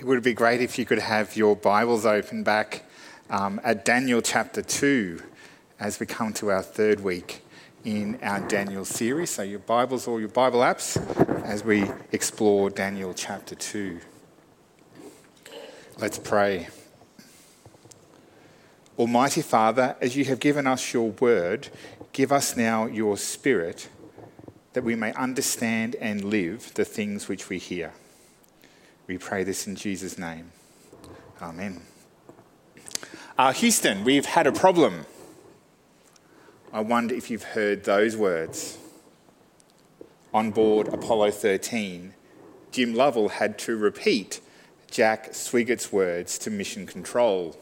it would be great if you could have your Bibles open back um, at Daniel chapter 2 as we come to our third week in our Daniel series. So, your Bibles or your Bible apps as we explore Daniel chapter 2. Let's pray. Almighty Father, as you have given us your word, give us now your spirit that we may understand and live the things which we hear. We pray this in Jesus' name. Amen. Uh, Houston, we've had a problem. I wonder if you've heard those words. On board Apollo 13, Jim Lovell had to repeat Jack Swigert's words to Mission Control.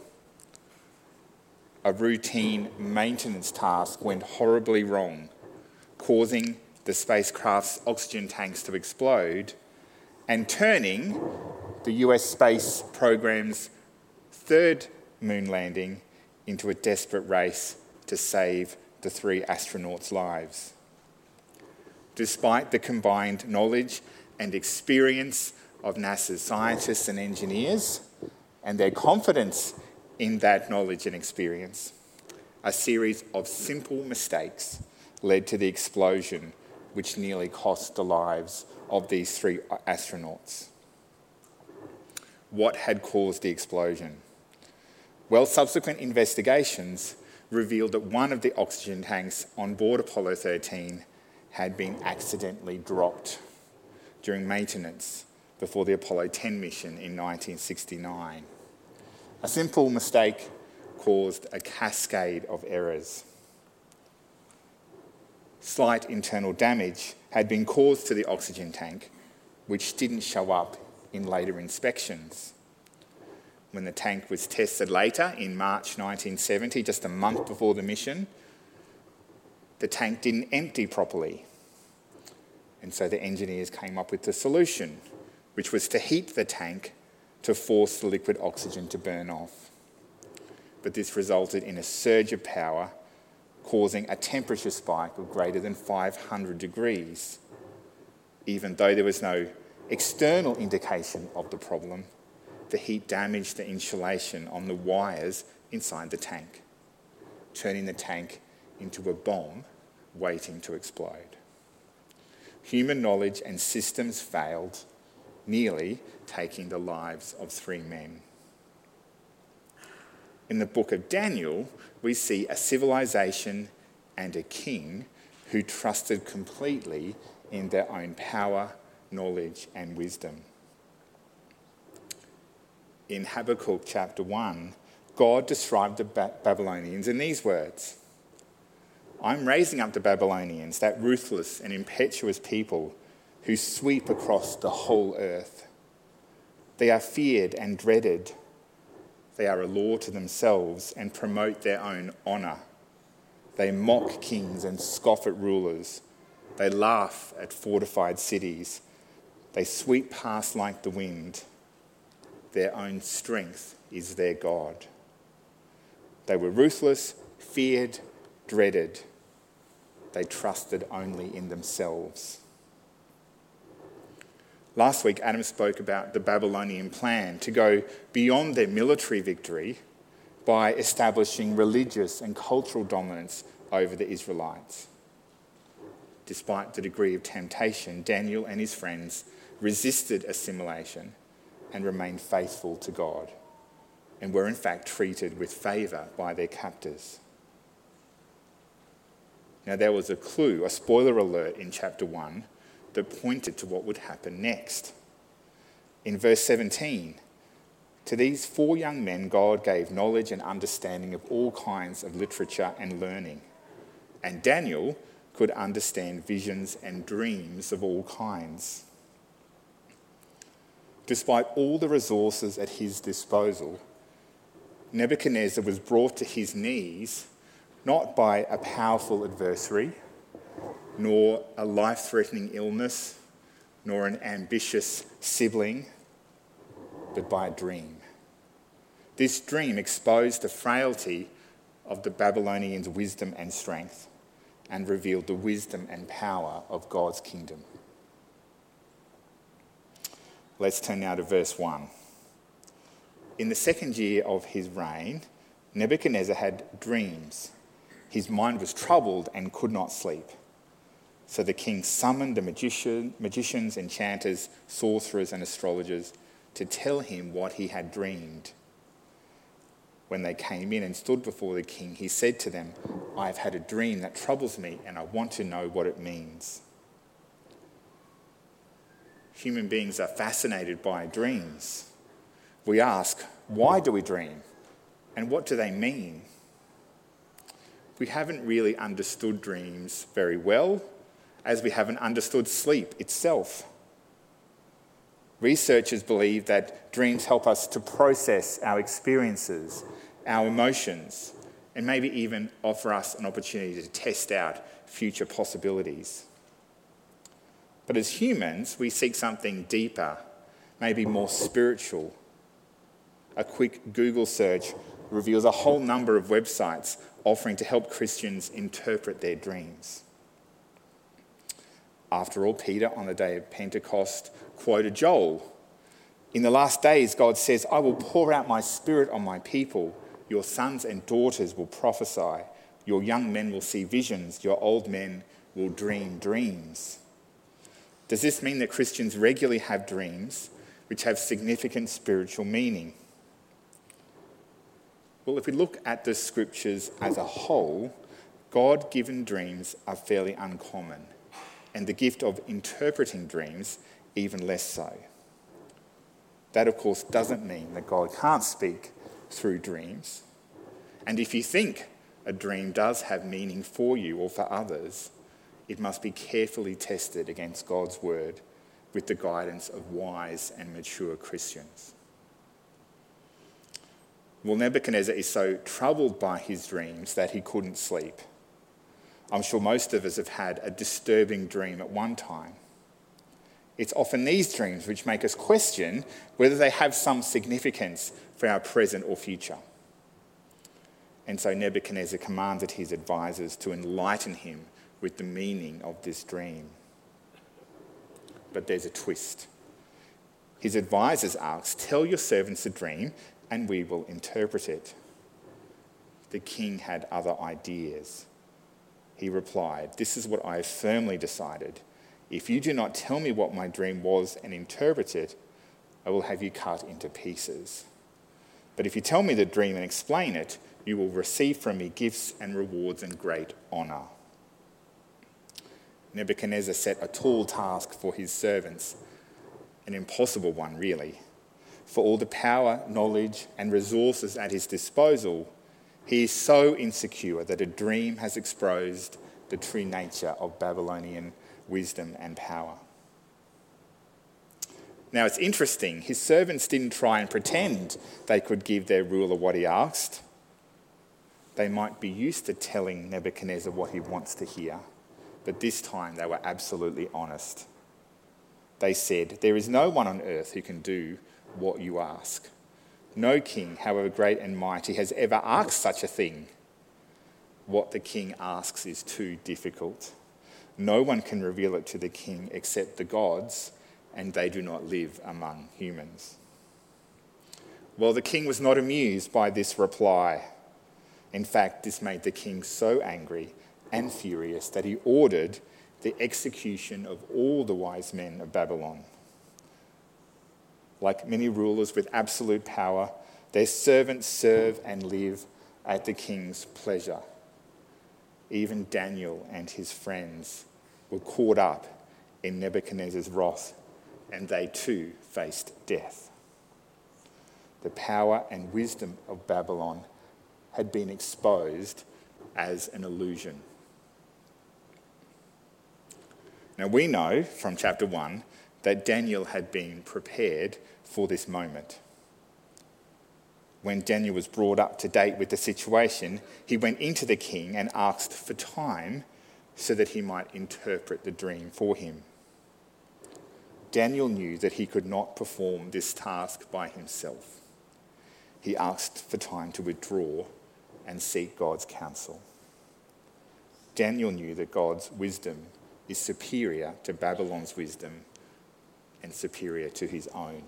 A routine maintenance task went horribly wrong, causing the spacecraft's oxygen tanks to explode and turning the US space program's third moon landing into a desperate race to save the three astronauts' lives. Despite the combined knowledge and experience of NASA's scientists and engineers and their confidence in that knowledge and experience, a series of simple mistakes led to the explosion which nearly cost the lives of these three astronauts. What had caused the explosion? Well, subsequent investigations revealed that one of the oxygen tanks on board Apollo 13 had been accidentally dropped during maintenance before the Apollo 10 mission in 1969. A simple mistake caused a cascade of errors. Slight internal damage had been caused to the oxygen tank, which didn't show up in later inspections. When the tank was tested later in March 1970, just a month before the mission, the tank didn't empty properly. And so the engineers came up with the solution, which was to heat the tank to force the liquid oxygen to burn off. But this resulted in a surge of power causing a temperature spike of greater than 500 degrees, even though there was no external indication of the problem. The heat damaged the insulation on the wires inside the tank, turning the tank into a bomb waiting to explode. Human knowledge and systems failed, nearly taking the lives of three men. In the book of Daniel, we see a civilization and a king who trusted completely in their own power, knowledge, and wisdom. In Habakkuk chapter 1, God described the Babylonians in these words I'm raising up the Babylonians, that ruthless and impetuous people who sweep across the whole earth. They are feared and dreaded they are a law to themselves and promote their own honour. They mock kings and scoff at rulers. They laugh at fortified cities. They sweep past like the wind. Their own strength is their God. They were ruthless, feared, dreaded. They trusted only in themselves. Last week, Adam spoke about the Babylonian plan to go beyond their military victory by establishing religious and cultural dominance over the Israelites. Despite the degree of temptation, Daniel and his friends resisted assimilation and remained faithful to God, and were in fact treated with favour by their captors. Now, there was a clue, a spoiler alert in chapter 1 that pointed to what would happen next. In verse 17, to these four young men, God gave knowledge and understanding of all kinds of literature and learning. And Daniel could understand visions and dreams of all kinds. Despite all the resources at his disposal, Nebuchadnezzar was brought to his knees not by a powerful adversary nor a life threatening illness, nor an ambitious sibling, but by a dream. This dream exposed the frailty of the Babylonians' wisdom and strength and revealed the wisdom and power of God's kingdom. Let's turn now to verse 1. In the second year of his reign, Nebuchadnezzar had dreams. His mind was troubled and could not sleep. So the king summoned the magician, magicians, enchanters, sorcerers, and astrologers to tell him what he had dreamed. When they came in and stood before the king, he said to them, I have had a dream that troubles me, and I want to know what it means. Human beings are fascinated by dreams. We ask, why do we dream? And what do they mean? We haven't really understood dreams very well, as we haven't understood sleep itself. Researchers believe that dreams help us to process our experiences, our emotions, and maybe even offer us an opportunity to test out future possibilities. But as humans, we seek something deeper, maybe more spiritual. A quick Google search reveals a whole number of websites offering to help Christians interpret their dreams. After all, Peter, on the day of Pentecost, quoted Joel In the last days, God says, I will pour out my spirit on my people. Your sons and daughters will prophesy. Your young men will see visions. Your old men will dream dreams. Does this mean that Christians regularly have dreams which have significant spiritual meaning? Well, if we look at the scriptures as a whole, God given dreams are fairly uncommon, and the gift of interpreting dreams even less so. That, of course, doesn't mean that God can't speak through dreams. And if you think a dream does have meaning for you or for others, it must be carefully tested against God's word with the guidance of wise and mature Christians. Well, Nebuchadnezzar is so troubled by his dreams that he couldn't sleep. I'm sure most of us have had a disturbing dream at one time. It's often these dreams which make us question whether they have some significance for our present or future. And so Nebuchadnezzar commanded his advisors to enlighten him with the meaning of this dream. But there's a twist. His advisors asked, Tell your servants the dream, and we will interpret it. The king had other ideas. He replied, This is what I have firmly decided. If you do not tell me what my dream was and interpret it, I will have you cut into pieces. But if you tell me the dream and explain it, you will receive from me gifts and rewards and great honour. Nebuchadnezzar set a tall task for his servants, an impossible one, really. For all the power, knowledge, and resources at his disposal, he is so insecure that a dream has exposed the true nature of Babylonian wisdom and power. Now it's interesting, his servants didn't try and pretend they could give their ruler what he asked. They might be used to telling Nebuchadnezzar what he wants to hear but this time they were absolutely honest. They said, There is no one on earth who can do what you ask. No king, however great and mighty, has ever asked such a thing. What the king asks is too difficult. No one can reveal it to the king except the gods, and they do not live among humans. Well, the king was not amused by this reply. In fact, this made the king so angry and furious that he ordered the execution of all the wise men of Babylon. Like many rulers with absolute power, their servants serve and live at the king's pleasure. Even Daniel and his friends were caught up in Nebuchadnezzar's wrath, and they too faced death. The power and wisdom of Babylon had been exposed as an illusion. Now, we know from chapter 1 that Daniel had been prepared for this moment. When Daniel was brought up to date with the situation, he went into the king and asked for time so that he might interpret the dream for him. Daniel knew that he could not perform this task by himself. He asked for time to withdraw and seek God's counsel. Daniel knew that God's wisdom is superior to Babylon's wisdom and superior to his own.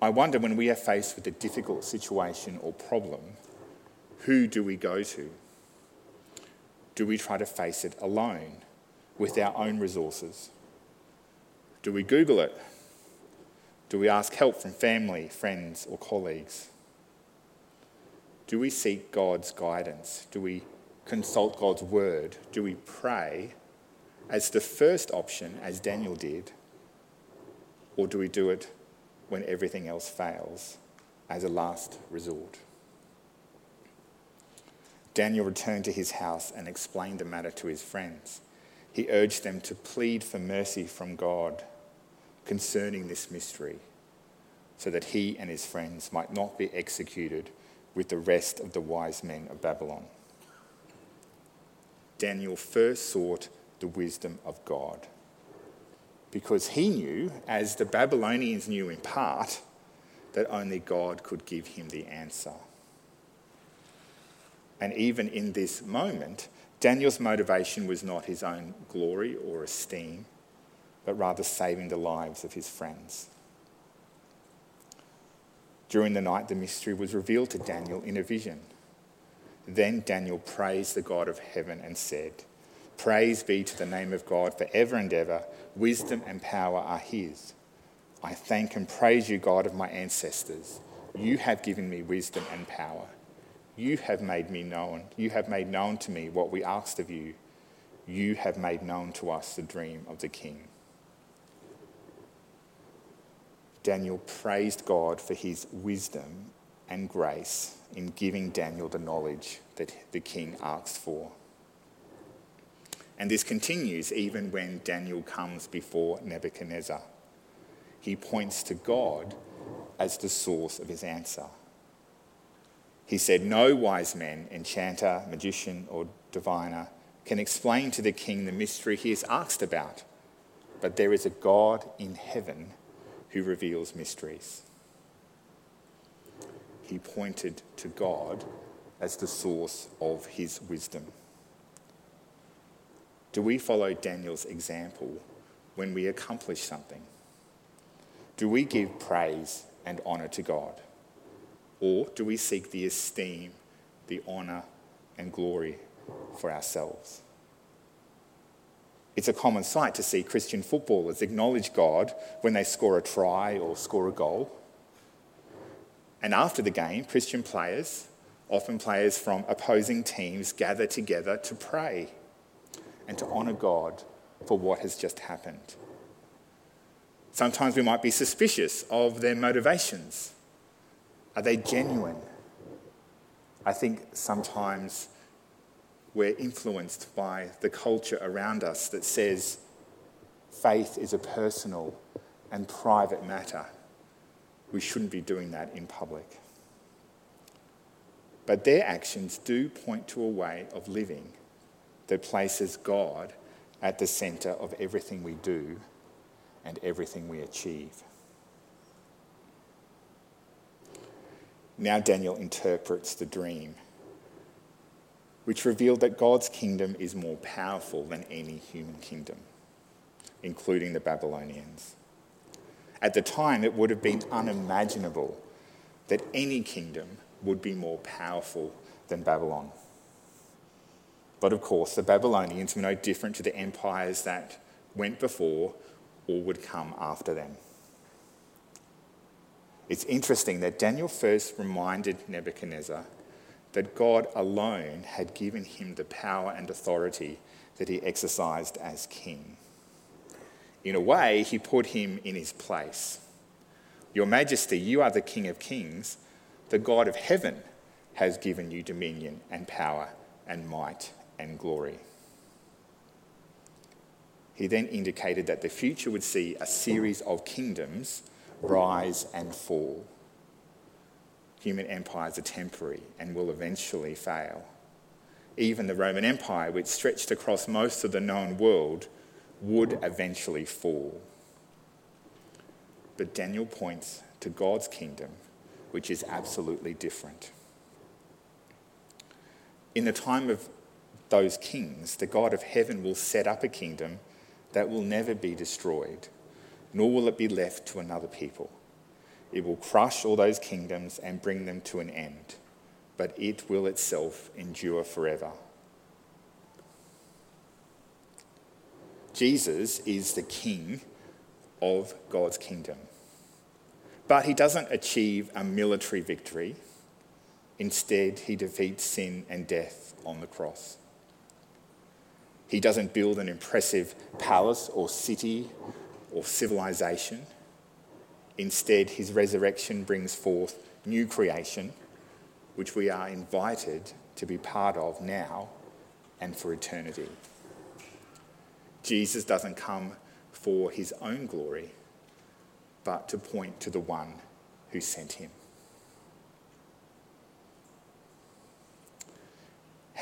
I wonder when we are faced with a difficult situation or problem, who do we go to? Do we try to face it alone with our own resources? Do we Google it? Do we ask help from family, friends, or colleagues? Do we seek God's guidance? Do we consult God's word? Do we pray as the first option, as Daniel did? Or do we do it when everything else fails as a last resort? Daniel returned to his house and explained the matter to his friends. He urged them to plead for mercy from God concerning this mystery, so that he and his friends might not be executed with the rest of the wise men of Babylon. Daniel first sought the wisdom of God because he knew, as the Babylonians knew in part, that only God could give him the answer. And even in this moment, Daniel's motivation was not his own glory or esteem, but rather saving the lives of his friends. During the night, the mystery was revealed to Daniel in a vision. Then Daniel praised the God of heaven and said, Praise be to the name of God for ever and ever. Wisdom and power are his. I thank and praise you, God of my ancestors. You have given me wisdom and power. You have made me known. You have made known to me what we asked of you. You have made known to us the dream of the king. Daniel praised God for his wisdom and grace in giving Daniel the knowledge that the king asked for. And this continues even when Daniel comes before Nebuchadnezzar. He points to God as the source of his answer. He said, No wise man, enchanter, magician, or diviner can explain to the king the mystery he is asked about, but there is a God in heaven who reveals mysteries. He pointed to God as the source of his wisdom. Do we follow Daniel's example when we accomplish something? Do we give praise and honour to God? Or do we seek the esteem, the honour, and glory for ourselves? It's a common sight to see Christian footballers acknowledge God when they score a try or score a goal. And after the game, Christian players, often players from opposing teams, gather together to pray and to honour God for what has just happened. Sometimes we might be suspicious of their motivations. Are they genuine? I think sometimes we're influenced by the culture around us that says faith is a personal and private matter. We shouldn't be doing that in public. But their actions do point to a way of living that places God at the centre of everything we do and everything we achieve. Now Daniel interprets the dream which revealed that God's kingdom is more powerful than any human kingdom, including the Babylonians. At the time, it would have been unimaginable that any kingdom would be more powerful than Babylon. But of course, the Babylonians were no different to the empires that went before or would come after them. It's interesting that Daniel first reminded Nebuchadnezzar that God alone had given him the power and authority that he exercised as king. In a way, he put him in his place. Your Majesty, you are the King of Kings. The God of heaven has given you dominion and power and might and glory. He then indicated that the future would see a series of kingdoms rise and fall human empires are temporary and will eventually fail. Even the Roman Empire, which stretched across most of the known world, would eventually fall. But Daniel points to God's kingdom, which is absolutely different. In the time of those kings, the God of heaven will set up a kingdom that will never be destroyed, nor will it be left to another people. It will crush all those kingdoms and bring them to an end, but it will itself endure forever. Jesus is the king of God's kingdom. But he doesn't achieve a military victory. Instead, he defeats sin and death on the cross. He doesn't build an impressive palace or city or civilization. Instead, his resurrection brings forth new creation, which we are invited to be part of now and for eternity. Jesus doesn't come for his own glory, but to point to the one who sent him.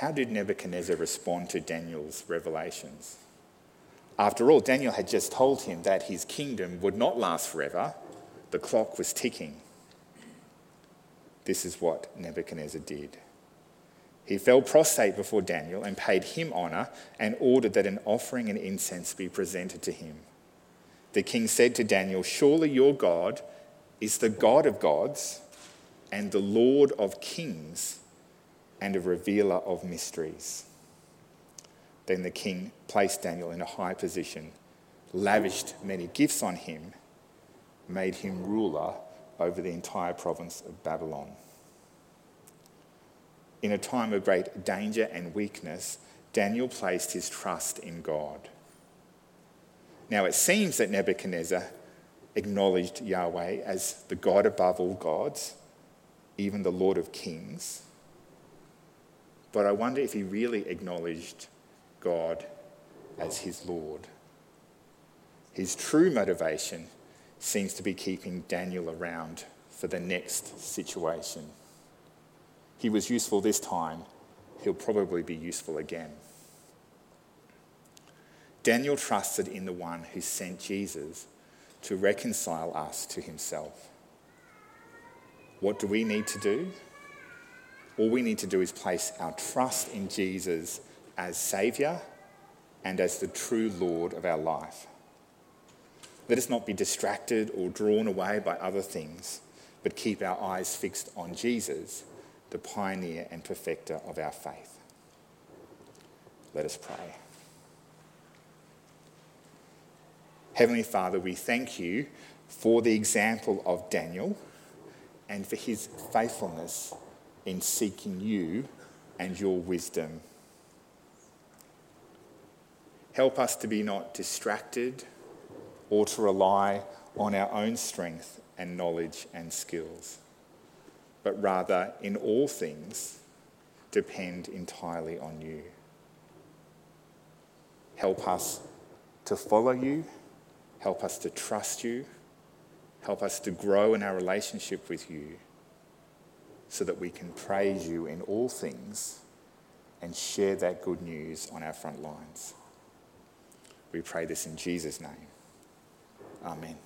How did Nebuchadnezzar respond to Daniel's revelations? After all, Daniel had just told him that his kingdom would not last forever, the clock was ticking. This is what Nebuchadnezzar did. He fell prostrate before Daniel and paid him honour and ordered that an offering and incense be presented to him. The king said to Daniel, Surely your God is the God of gods and the Lord of kings and a revealer of mysteries. Then the king placed Daniel in a high position, lavished many gifts on him, made him ruler over the entire province of Babylon. In a time of great danger and weakness, Daniel placed his trust in God. Now it seems that Nebuchadnezzar acknowledged Yahweh as the God above all gods, even the Lord of kings. But I wonder if he really acknowledged God as his Lord. His true motivation seems to be keeping Daniel around for the next situation. He was useful this time, he'll probably be useful again. Daniel trusted in the one who sent Jesus to reconcile us to himself. What do we need to do? All we need to do is place our trust in Jesus as Saviour and as the true Lord of our life. Let us not be distracted or drawn away by other things, but keep our eyes fixed on Jesus, the pioneer and perfecter of our faith. Let us pray. Heavenly Father, we thank you for the example of Daniel and for his faithfulness in seeking you and your wisdom. Help us to be not distracted or to rely on our own strength and knowledge and skills, but rather in all things depend entirely on you. Help us to follow you, help us to trust you, help us to grow in our relationship with you so that we can praise you in all things and share that good news on our front lines. We pray this in Jesus' name. Amen.